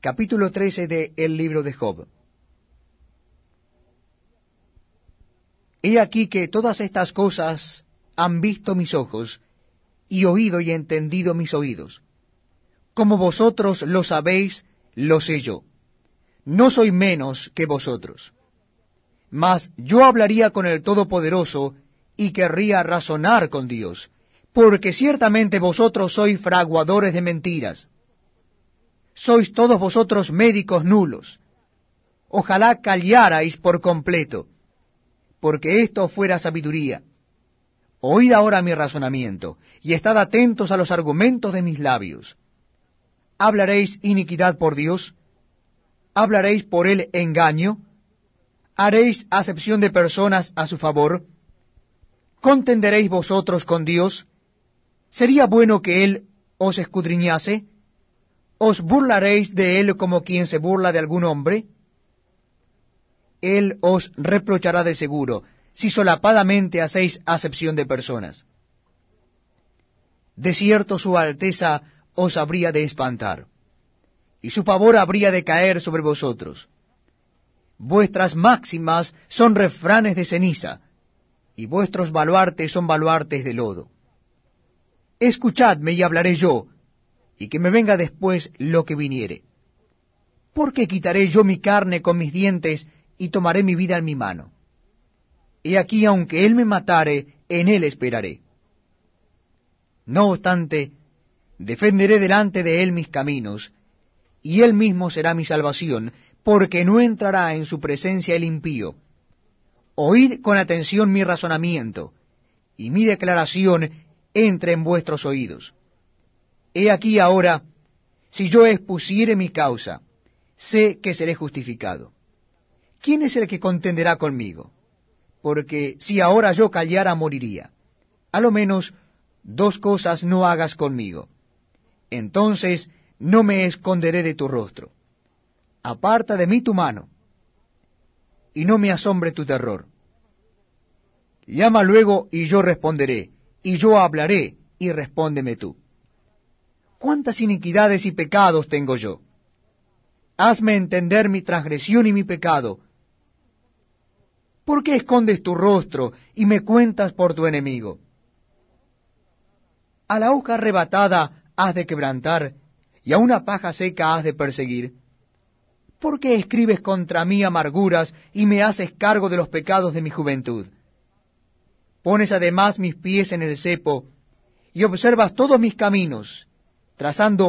capítulo 13 de El libro de Job. He aquí que todas estas cosas han visto mis ojos, y oído y entendido mis oídos. Como vosotros lo sabéis, lo sé yo. No soy menos que vosotros. Mas yo hablaría con el Todopoderoso, y querría razonar con Dios, porque ciertamente vosotros sois fraguadores de mentiras. Sois todos vosotros médicos nulos. Ojalá callarais por completo, porque esto fuera sabiduría. Oíd ahora mi razonamiento, y estad atentos a los argumentos de mis labios. ¿Hablaréis iniquidad por Dios? ¿Hablaréis por él engaño? ¿Haréis acepción de personas a su favor? ¿Contenderéis vosotros con Dios? ¿Sería bueno que Él os escudriñase? ¿Os burlaréis de Él como quien se burla de algún hombre? Él os reprochará de seguro, si solapadamente hacéis acepción de personas. De cierto su alteza os habría de espantar, y su favor habría de caer sobre vosotros. Vuestras máximas son refranes de ceniza, y vuestros baluartes son baluartes de lodo. Escuchadme y hablaré yo, y que me venga después lo que viniere. Porque quitaré yo mi carne con mis dientes y tomaré mi vida en mi mano. Y aquí, aunque él me matare, en él esperaré. No obstante, defenderé delante de él mis caminos, y él mismo será mi salvación, porque no entrará en su presencia el impío. Oíd con atención mi razonamiento, y mi declaración entre en vuestros oídos. He aquí ahora, si yo expusiere mi causa, sé que seré justificado. ¿Quién es el que contenderá conmigo? Porque si ahora yo callara, moriría. A lo menos dos cosas no hagas conmigo. Entonces no me esconderé de tu rostro. Aparta de mí tu mano, y no me asombre tu terror. Llama luego y yo responderé y yo hablaré, y respóndeme tú. ¿Cuántas iniquidades y pecados tengo yo? Hazme entender mi transgresión y mi pecado. ¿Por qué escondes tu rostro y me cuentas por tu enemigo? A la hoja arrebatada has de quebrantar, y a una paja seca has de perseguir. ¿Por qué escribes contra mí amarguras y me haces cargo de los pecados de mi juventud? Pones además mis pies en el cepo, y observas todos mis caminos, trazando